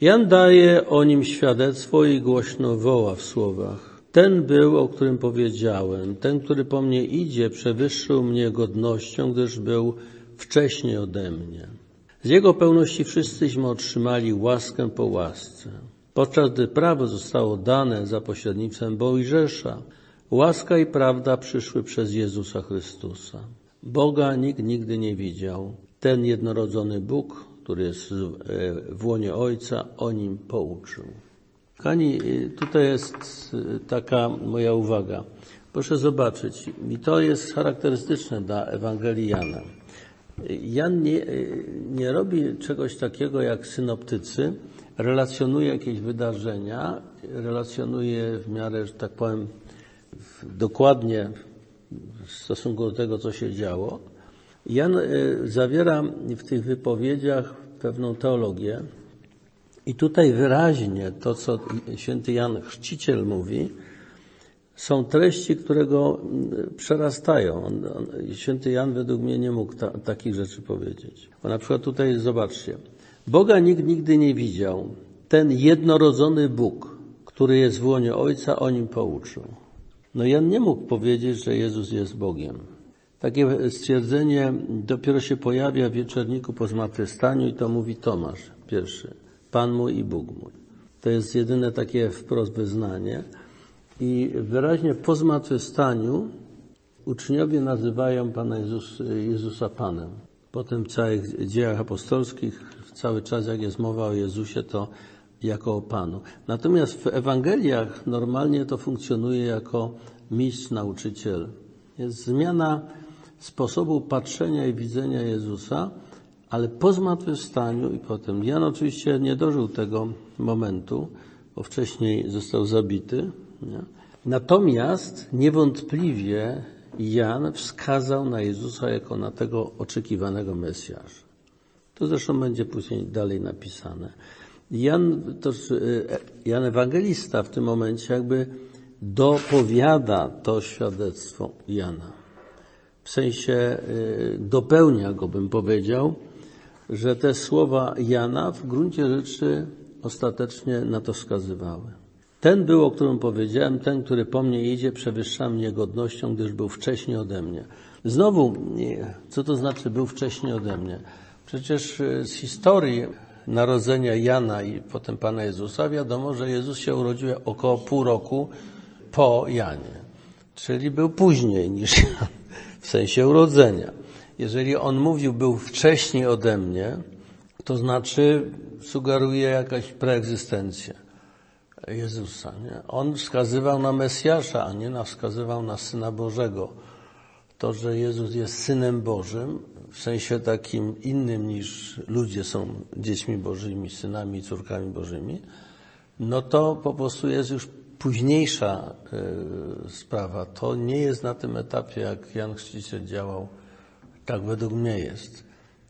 Jan daje o nim świadectwo i głośno woła w słowach. Ten był, o którym powiedziałem, ten, który po mnie idzie, przewyższył mnie godnością, gdyż był wcześniej ode mnie. Z jego pełności wszyscyśmy otrzymali łaskę po łasce. Podczas gdy prawo zostało dane za pośrednictwem Mojżesza, łaska i prawda przyszły przez Jezusa Chrystusa. Boga nikt nigdy nie widział. Ten jednorodzony Bóg, który jest w łonie Ojca, o nim pouczył. Kochani, tutaj jest taka moja uwaga. Proszę zobaczyć, i to jest charakterystyczne dla Ewangelii Jana. Jan nie, nie robi czegoś takiego jak synoptycy, relacjonuje jakieś wydarzenia, relacjonuje w miarę, że tak powiem, dokładnie w stosunku do tego, co się działo. Jan zawiera w tych wypowiedziach pewną teologię i tutaj wyraźnie to, co święty Jan Chrzciciel mówi, są treści, które go przerastają. On, on, święty Jan według mnie nie mógł ta, takich rzeczy powiedzieć. Bo na przykład tutaj zobaczcie. Boga nikt nigdy nie widział. Ten jednorodzony Bóg, który jest w łonie Ojca, o nim pouczył. No Jan nie mógł powiedzieć, że Jezus jest Bogiem. Takie stwierdzenie dopiero się pojawia w wieczorniku po zmartwychwstaniu i to mówi Tomasz pierwszy. Pan mój i Bóg mój. To jest jedyne takie wprost wyznanie. I wyraźnie po zmartwychwstaniu uczniowie nazywają Pana Jezus, Jezusa Panem. Potem w całych dziejach apostolskich, cały czas jak jest mowa o Jezusie, to jako o Panu. Natomiast w Ewangeliach normalnie to funkcjonuje jako mistrz, nauczyciel. Jest zmiana sposobu patrzenia i widzenia Jezusa, ale po zmartwychwstaniu i potem. Jan oczywiście nie dożył tego momentu, bo wcześniej został zabity. Nie? Natomiast niewątpliwie Jan wskazał na Jezusa jako na tego oczekiwanego Mesjasza. To zresztą będzie później dalej napisane. Jan, to, Jan Ewangelista w tym momencie jakby dopowiada to świadectwo Jana. W sensie dopełnia go, bym powiedział, że te słowa Jana w gruncie rzeczy ostatecznie na to wskazywały. Ten był, o którym powiedziałem, ten, który po mnie idzie, przewyższa mnie godnością, gdyż był wcześniej ode mnie. Znowu, co to znaczy był wcześniej ode mnie? Przecież z historii narodzenia Jana i potem Pana Jezusa wiadomo, że Jezus się urodził około pół roku po Janie. Czyli był później niż Jan, w sensie urodzenia. Jeżeli on mówił, był wcześniej ode mnie, to znaczy sugeruje jakaś preegzystencję. Jezusa. Nie? On wskazywał na Mesjasza, a nie na wskazywał na Syna Bożego. To, że Jezus jest Synem Bożym, w sensie takim innym niż ludzie są dziećmi Bożymi, synami córkami Bożymi, no to po prostu jest już późniejsza y, sprawa. To nie jest na tym etapie, jak Jan Chrzciciel działał, tak według mnie jest.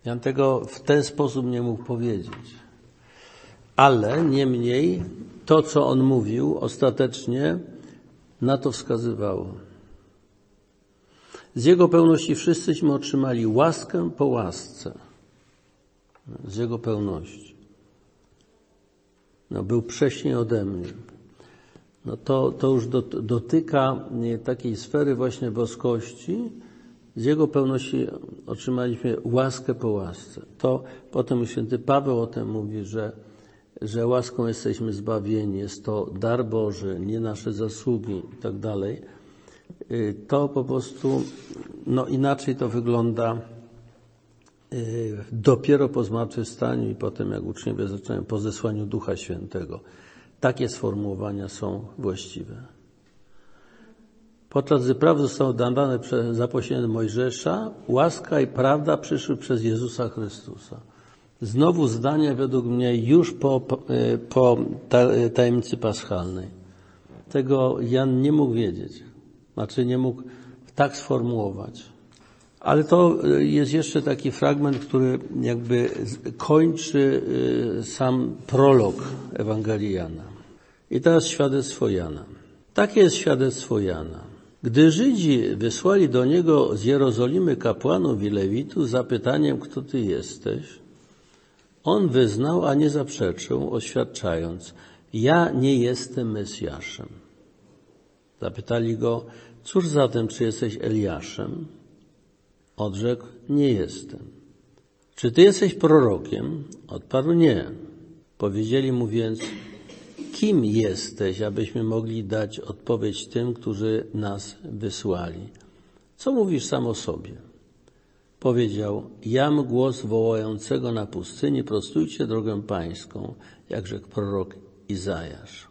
Jan tego w ten sposób nie mógł powiedzieć. Ale niemniej to, co on mówił, ostatecznie na to wskazywało. Z Jego pełności wszyscyśmy otrzymali łaskę po łasce. Z Jego pełności. No, był wcześniej ode mnie. No to, to już dotyka takiej sfery właśnie boskości. Z Jego pełności otrzymaliśmy łaskę po łasce. To potem święty Paweł o tym mówi, że że łaską jesteśmy zbawieni, jest to dar Boży, nie nasze zasługi i tak dalej, to po prostu, no inaczej to wygląda dopiero po zmartwychwstaniu i potem jak uczniowie zaczynają po zesłaniu Ducha Świętego. Takie sformułowania są właściwe. Podczas gdy prawo zostało dane za pośrednictwem Mojżesza, łaska i prawda przyszły przez Jezusa Chrystusa. Znowu zdanie według mnie już po, po tajemnicy paschalnej. Tego Jan nie mógł wiedzieć. Znaczy nie mógł tak sformułować. Ale to jest jeszcze taki fragment, który jakby kończy sam prolog Ewangelii Jana. I teraz świadectwo Jana. Takie jest świadectwo Jana. Gdy Żydzi wysłali do niego z Jerozolimy kapłanów i Lewitów z zapytaniem, kto ty jesteś, On wyznał, a nie zaprzeczył, oświadczając, ja nie jestem Mesjaszem. Zapytali go, cóż zatem, czy jesteś Eliaszem? Odrzekł, nie jestem. Czy ty jesteś prorokiem? Odparł, nie. Powiedzieli mu więc, kim jesteś, abyśmy mogli dać odpowiedź tym, którzy nas wysłali? Co mówisz sam o sobie? Powiedział, jam głos wołającego na pustyni, prostujcie drogę pańską, jak rzekł prorok Izajasz.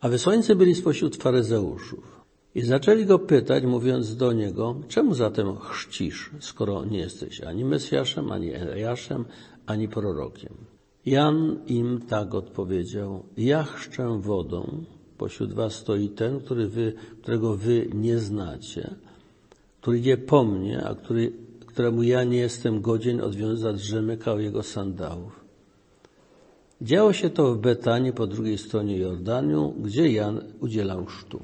A wysłańcy byli spośród faryzeuszów. I zaczęli go pytać, mówiąc do niego, czemu zatem chrzcisz, skoro nie jesteś ani Mesjaszem, ani Eliaszem, ani prorokiem? Jan im tak odpowiedział, ja chrzczę wodą, pośród was stoi ten, który wy, którego wy nie znacie, który idzie po mnie, a który, któremu ja nie jestem godzien odwiązać rzemyka o jego sandałów. Działo się to w Betanii po drugiej stronie Jordanu, gdzie Jan udzielał chrztu.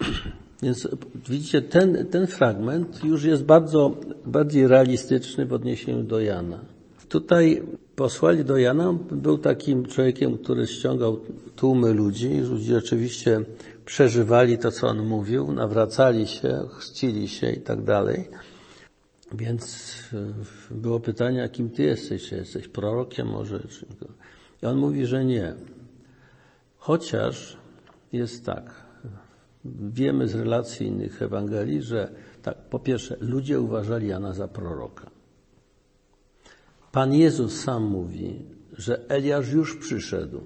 Więc widzicie, ten, ten fragment już jest bardzo bardziej realistyczny w odniesieniu do Jana. Tutaj posłali do Jana, był takim człowiekiem, który ściągał tłumy ludzi. Ludzie oczywiście przeżywali to, co on mówił, nawracali się, chrzcili się i tak dalej. Więc e, było pytanie, kim ty jesteś? Czy jesteś prorokiem może? I on mówi, że nie. Chociaż jest tak, wiemy z relacji innych Ewangelii, że tak, po pierwsze, ludzie uważali Jana za proroka. Pan Jezus sam mówi, że Eliasz już przyszedł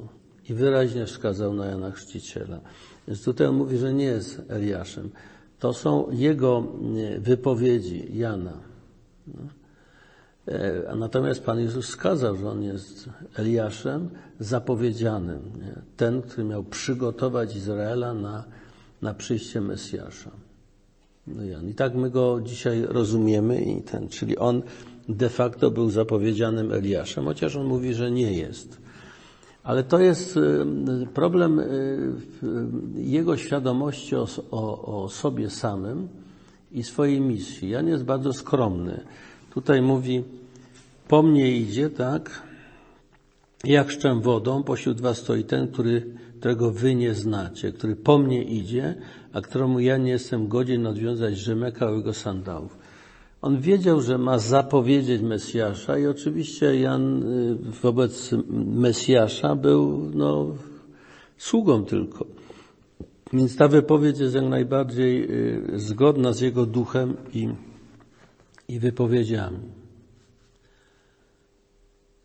i wyraźnie wskazał na Jana Chrzciciela. Więc tutaj on mówi, że nie jest Eliaszem. To są jego wypowiedzi Jana. E, natomiast Pan Jezus wskazał, że on jest Eliaszem zapowiedzianym. Ten, który miał przygotować Izraela na, na przyjście Mesjasza. No Jan. I tak my go dzisiaj rozumiemy, i ten, czyli on de facto był zapowiedzianym Eliaszem, chociaż on mówi, że nie jest. Ale to jest y, problem y, jego świadomości o, o, o sobie samym i swojej misji. Jan jest bardzo skromny. Tutaj mówi, po mnie idzie, tak, jak szczę wodą, pośród was stoi ten, który, którego wy nie znacie, który po mnie idzie, a któremu ja nie jestem godzien odwiązać rzemeka jego sandałów. On wiedział, że ma zapowiedzieć Mesjasza i oczywiście Jan y, wobec Mesjasza był no, sługą tylko. Więc ta wypowiedź jest jak najbardziej y, zgodna z jego duchem i, i wypowiedziami.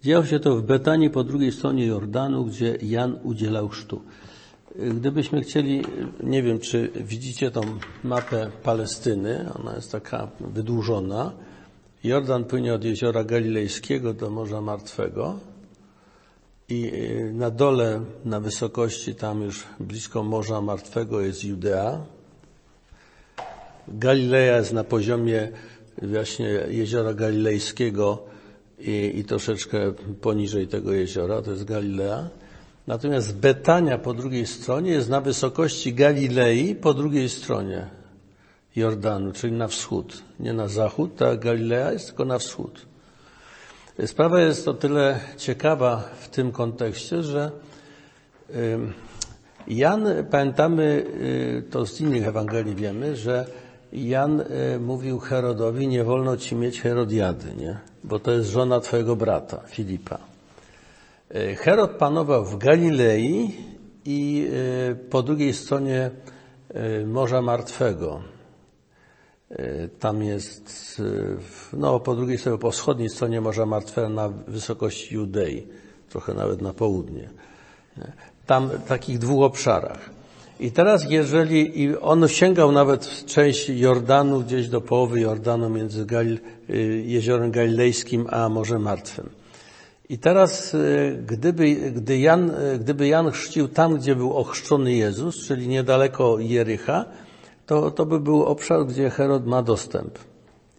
Działo się to w Betanii po drugiej stronie Jordanu, gdzie Jan udzielał chrztu. Gdybyśmy chcieli, nie wiem, czy widzicie tą mapę Palestyny, ona jest taka wydłużona. Jordan płynie od jeziora Galilejskiego do Morza Martwego i na dole, na wysokości, tam już blisko Morza Martwego jest Judea. Galileja jest na poziomie właśnie jeziora Galilejskiego i, i troszeczkę poniżej tego jeziora, to jest Galilea. Natomiast Betania po drugiej stronie jest na wysokości Galilei po drugiej stronie Jordanu, czyli na wschód. Nie na zachód, ta Galilea jest tylko na wschód. Sprawa jest o tyle ciekawa w tym kontekście, że Jan, pamiętamy y, to z innych Ewangelii wiemy, że Jan y, mówił Herodowi, nie wolno ci mieć Herodiady, nie? bo to jest żona twojego brata, Filipa. E, Herod panował w Galilei i e, po drugiej stronie Morza Martwego. Tam jest, no po drugiej stronie, po wschodniej stronie Morza Martwego na wysokości Judei, trochę nawet na południe. Tam w takich dwóch obszarach. I teraz jeżeli, i on sięgał nawet w część Jordanu, gdzieś do połowy Jordanu między Galil, jeziorem Galilejskim a Morzem Martwym. I teraz, e, gdyby, gdy Jan, e, gdyby Jan chrzcił tam, gdzie był ochrzczony Jezus, czyli niedaleko Jericha, to, to by był obszar, gdzie Herod ma dostęp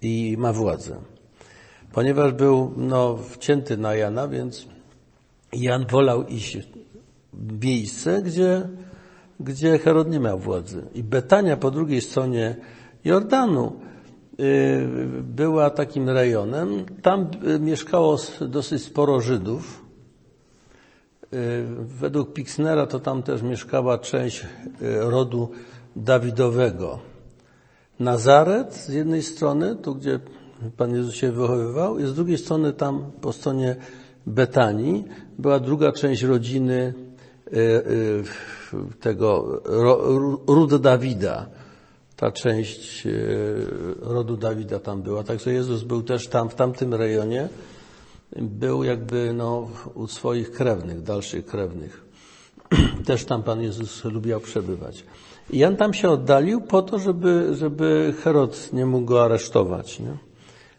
i ma władzę. Ponieważ był no, wcięty na Jana, więc Jan wolał iść w miejsce, gdzie, gdzie Herod nie miał władzy. I Betania po drugiej stronie Jordanu była takim rejonem. Tam mieszkało dosyć sporo Żydów. Według Pixnera to tam też mieszkała część rodu Dawidowego. Nazaret z jednej strony, tu gdzie Pan Jezus się wychowywał, i z drugiej strony tam po stronie Betanii była druga część rodziny tego rodu Dawida. Ta część rodu Dawida tam była. Także Jezus był też tam, w tamtym rejonie. Był jakby no, u swoich krewnych, dalszych krewnych. Też tam Pan Jezus lubiał przebywać. I Jan tam się oddalił po to, żeby, żeby Herod nie mógł go aresztować. Nie?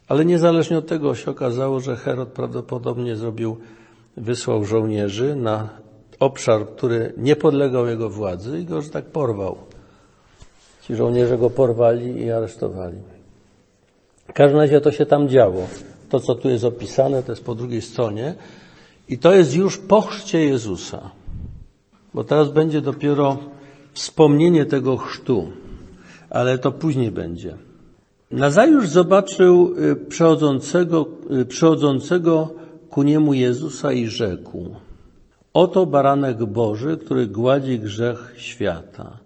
Ale niezależnie od tego się okazało, że Herod prawdopodobnie zrobił, wysłał żołnierzy na obszar, który nie podlegał jego władzy i go, że tak porwał. Ci żołnierze go porwali i aresztowali. W każdym razie to się tam działo. To, co tu jest opisane, to jest po drugiej stronie. I to jest już po chrzcie Jezusa. Bo teraz będzie dopiero wspomnienie tego chrztu. Ale to później będzie. Nazajusz zobaczył przychodzącego, przychodzącego ku niemu Jezusa i rzekł Oto baranek Boży, który gładzi grzech świata.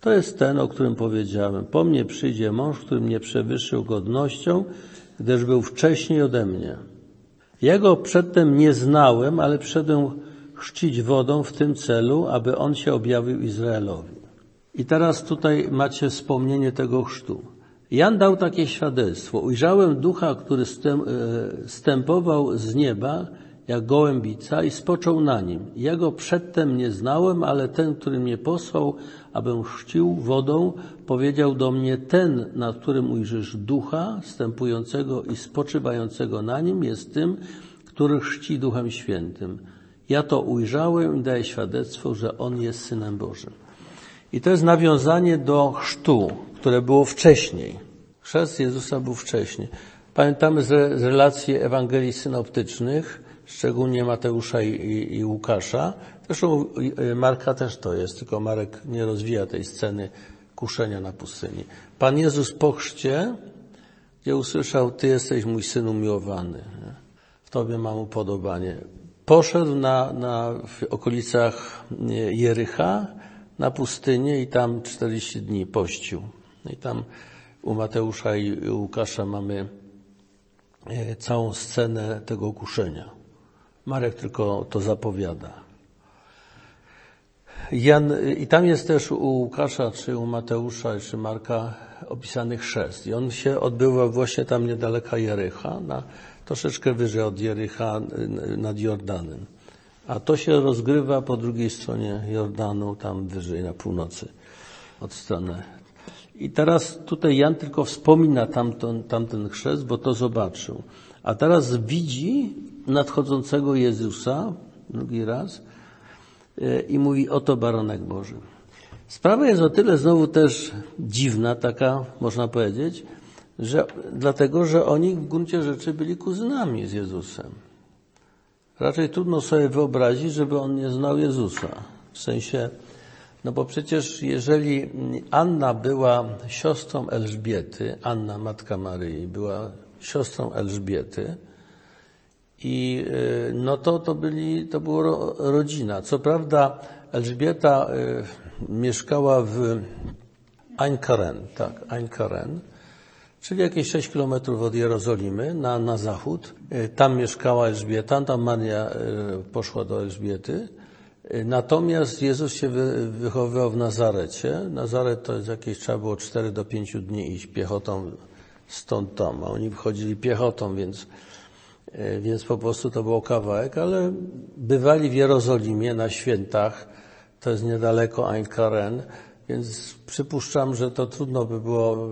To jest ten, o którym powiedziałem. Po mnie przyjdzie mąż, który mnie przewyższył godnością, gdyż był wcześniej ode mnie. Ja go przedtem nie znałem, ale przyszedłem chrzcić wodą w tym celu, aby on się objawił Izraelowi. I teraz tutaj macie wspomnienie tego chrztu. Jan dał takie świadectwo. Ujrzałem ducha, który stępował z nieba, jak gołębica i spoczął na nim. Ja go przedtem nie znałem, ale ten, który mnie posłał, abym chrzcił wodą, powiedział do mnie, ten, nad którym ujrzysz ducha, stępującego i spoczywającego na nim, jest tym, który chrzci Duchem Świętym. Ja to ujrzałem i daję świadectwo, że On jest Synem Bożym. I to jest nawiązanie do chrztu, które było wcześniej. Chrzest Jezusa był wcześniej. Pamiętamy z, relacji Ewangelii synoptycznych, szczególnie Mateusza i, i, i Łukasza. Zresztą Marka też to jest, tylko Marek nie rozwija tej sceny kuszenia na pustyni. Pan Jezus po chrzcie, gdzie usłyszał, Ty jesteś mój Syn umiłowany. W Tobie mam upodobanie. Poszedł na, na, w okolicach Jericha, na pustynię i tam 40 dni pościł. I tam u Mateusza i Łukasza mamy całą scenę tego kuszenia. Marek tylko to zapowiada. Jan, I tam jest też u Łukasza, czy u Mateusza, czy Marka opisany chrzest. I on się odbywa właśnie tam niedaleka Jericha, na, troszeczkę wyżej od Jericha nad Jordanem. A to się rozgrywa po drugiej stronie Jordanu, tam wyżej na północy, od strony. I teraz tutaj Jan tylko wspomina tamten, tamten chrzest, bo to zobaczył. A teraz widzi nadchodzącego Jezusa, drugi raz, i mówi, oto baranek Boży. Sprawa jest o tyle znowu też dziwna, taka można powiedzieć, że dlatego, że oni w gruncie rzeczy byli kuzynami z Jezusem. Raczej trudno sobie wyobrazić, żeby on nie znał Jezusa. W sensie, no bo przecież jeżeli Anna była siostrą Elżbiety, Anna, matka Maryi, była siostrą Elżbiety, i no to, to, byli, to była rodzina. Co prawda Elżbieta y, mieszkała w Einkaren, tak, Einkaren, czyli jakieś 6 kilometrów od Jerozolimy na, na zachód. Tam mieszkała Elżbieta, tam Maria poszła do Elżbiety. Natomiast Jezus się wy, wychowywał w Nazarecie. Nazaret to jest jakieś, trzeba było 4 do 5 dni iść piechotą stąd tam, a oni wchodzili piechotą, więc, więc po prostu to był kawałek, ale bywali w Jerozolimie na świętach, to jest niedaleko Ein Karen, więc przypuszczam, że to trudno by było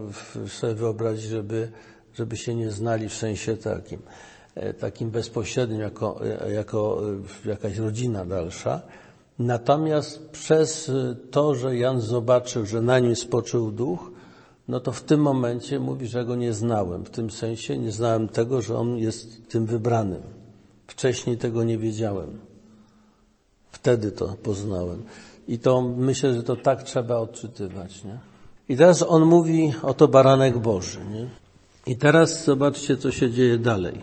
sobie wyobrazić, żeby, żeby się nie znali w sensie takim, takim bezpośrednim, jako, jako jakaś rodzina dalsza. Natomiast przez to, że Jan zobaczył, że na nim spoczył duch, no to w tym momencie mówi, że go nie znałem. W tym sensie nie znałem tego, że on jest tym wybranym. Wcześniej tego nie wiedziałem. Wtedy to poznałem. I to myślę, że to tak trzeba odczytywać. Nie? I teraz on mówi, oto baranek Boży. Nie? I teraz zobaczcie, co się dzieje dalej.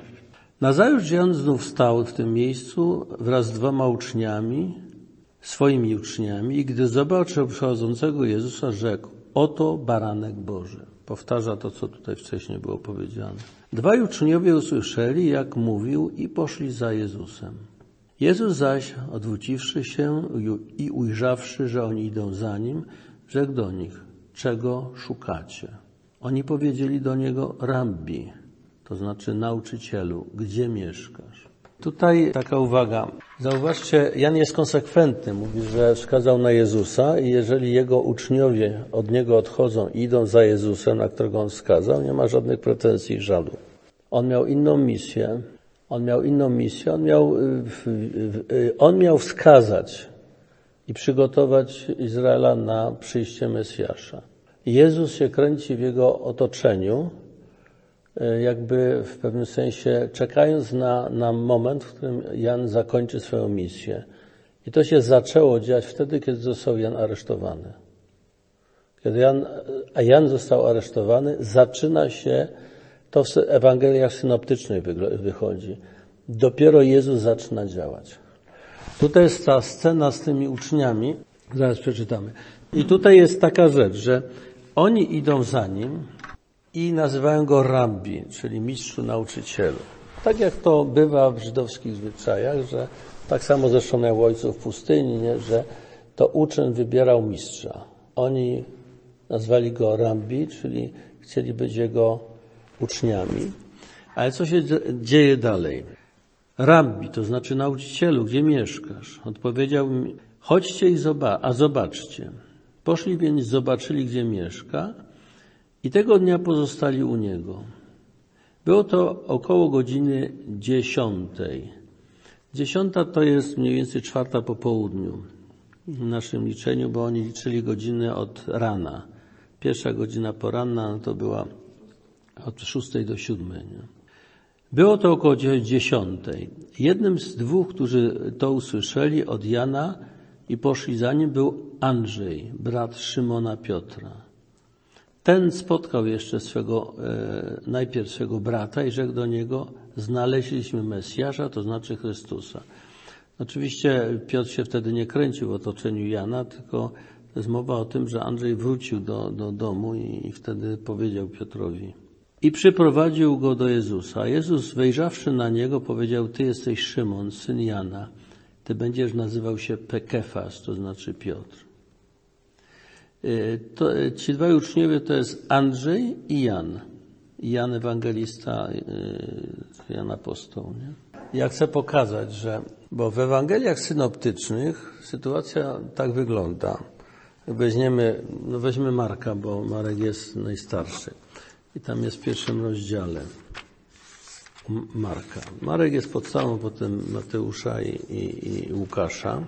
Nazajutrz Jan znów stał w tym miejscu wraz z dwoma uczniami, swoimi uczniami i gdy zobaczył przechodzącego Jezusa, rzekł, oto baranek Boży. Powtarza to, co tutaj wcześniej było powiedziane. Dwaj uczniowie usłyszeli, jak mówił i poszli za Jezusem. Jezus zaś, odwróciwszy się i ujrzawszy, że oni idą za nim, rzekł do nich, czego szukacie? Oni powiedzieli do niego, rabbi, to znaczy nauczycielu, gdzie mieszkasz? Tutaj taka uwaga. Zauważcie, Jan jest konsekwentny. Mówi, że wskazał na Jezusa i jeżeli jego uczniowie od niego odchodzą i idą za Jezusem, na którego on wskazał, nie ma żadnych pretensji i żalu. On miał inną misję. On miał inną misję. On miał, on miał wskazać i przygotować Izraela na przyjście Mesjasza. Jezus się kręci w jego otoczeniu, jakby w pewnym sensie czekając na, na moment, w którym Jan zakończy swoją misję. I to się zaczęło dziać wtedy, kiedy został Jan aresztowany. Kiedy Jan, a Jan został aresztowany, zaczyna się, to w Ewangeliach synoptycznych wychodzi. Dopiero Jezus zaczyna działać. Tutaj jest ta scena z tymi uczniami, zaraz przeczytamy. I tutaj jest taka rzecz, że oni idą za nim, i nazywają go rabbi, czyli mistrzu nauczycielu. Tak jak to bywa w żydowskich zwyczajach, że tak samo zresztą miał ojców w pustyni, nie? że to uczeń wybierał mistrza. Oni nazwali go rabbi, czyli chcieli być jego uczniami. Ale co się dzieje dalej? Rabbi, to znaczy nauczycielu, gdzie mieszkasz? Odpowiedział mi, chodźcie i zoba a zobaczcie. Poszli więc, zobaczyli, gdzie mieszka, i tego dnia pozostali u niego. Było to około godziny dziesiątej. Dziesiąta to jest mniej więcej czwarta po południu w naszym liczeniu, bo oni liczyli godziny od rana. Pierwsza godzina poranna no to była od szóstej do siódmej. Było to około dziesiątej. Jednym z dwóch, którzy to usłyszeli od Jana i poszli za nim, był Andrzej, brat Szymona Piotra. Ten spotkał jeszcze swego, e, najpierw swego brata i rzekł do niego, znaleźliśmy Mesjasza, to znaczy Chrystusa. Oczywiście Piotr się wtedy nie kręcił w otoczeniu Jana, tylko jest mowa o tym, że Andrzej wrócił do, do domu i, i wtedy powiedział Piotrowi. I przyprowadził go do Jezusa. Jezus wejrzawszy na niego powiedział, ty jesteś Szymon, syn Jana. Ty będziesz nazywał się Pekefas, to znaczy Piotr. To, ci dwaj uczniowie to jest Andrzej i Jan. Jan Ewangelista, Jan Apostoł. Nie? Ja chcę pokazać, że, bo w Ewangeliach synoptycznych sytuacja tak wygląda. Weźmiemy, no weźmy Marka, bo Marek jest najstarszy. I tam jest w pierwszym rozdziale Marka. Marek jest podstawą potem Mateusza i, i, i Łukasza.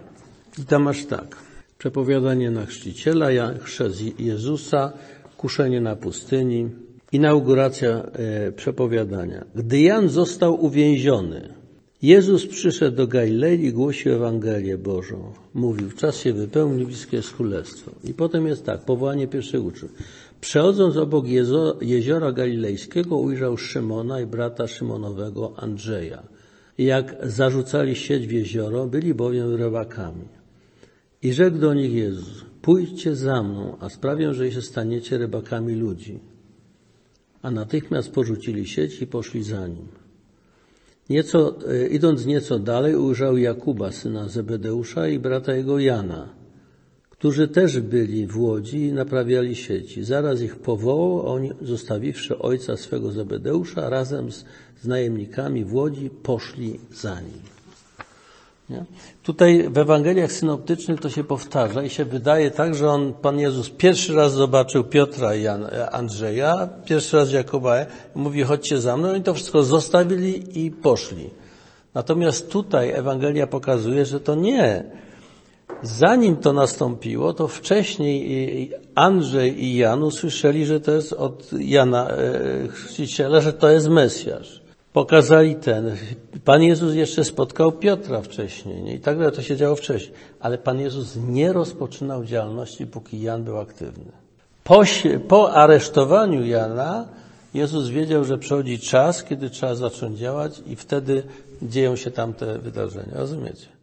I tam masz tak przepowiadanie na chrzciciela, chrzest Jezusa, kuszenie na pustyni, inauguracja e, przepowiadania. Gdy Jan został uwięziony, Jezus przyszedł do Galilei i głosił Ewangelię Bożą. Mówił, czas się wypełni, bliskie jest królestwo. I potem jest tak, powołanie pierwszych uczniów. Przechodząc obok jeziora galilejskiego, ujrzał Szymona i brata Szymonowego Andrzeja. Jak zarzucali sieć w jezioro, byli bowiem rybakami. I rzekł do nich Jezus, pójdźcie za mną, a sprawię, że się staniecie rybakami ludzi. A natychmiast porzucili sieć i poszli za nim. Nieco, e, idąc nieco dalej, ujrzał Jakuba, syna Zebedeusza i brata jego Jana, którzy też byli w łodzi i naprawiali sieci. Zaraz ich powołał, a oni, zostawiwszy ojca swego Zebedeusza, razem z, z najemnikami w łodzi, poszli za nim. Nie? Tutaj w Ewangeliach synoptycznych to się powtarza i się wydaje tak, że on, Pan Jezus pierwszy raz zobaczył Piotra i Jan, Andrzeja, pierwszy raz Jakuba, mówi chodźcie za mną i to wszystko zostawili i poszli. Natomiast tutaj Ewangelia pokazuje, że to nie. Zanim to nastąpiło, to wcześniej Andrzej i Jan usłyszeli, że to jest od Jana e, Chrzciciela, że to jest Mesjasz pokazali ten. Pan Jezus jeszcze spotkał Piotra wcześniej nie? i tak dalej, to się działo wcześniej. Ale Pan Jezus nie rozpoczynał działalności, póki Jan był aktywny. Po, po aresztowaniu Jana Jezus wiedział, że przychodzi czas, kiedy trzeba zacząć działać i wtedy dzieją się tamte wydarzenia. Rozumiecie?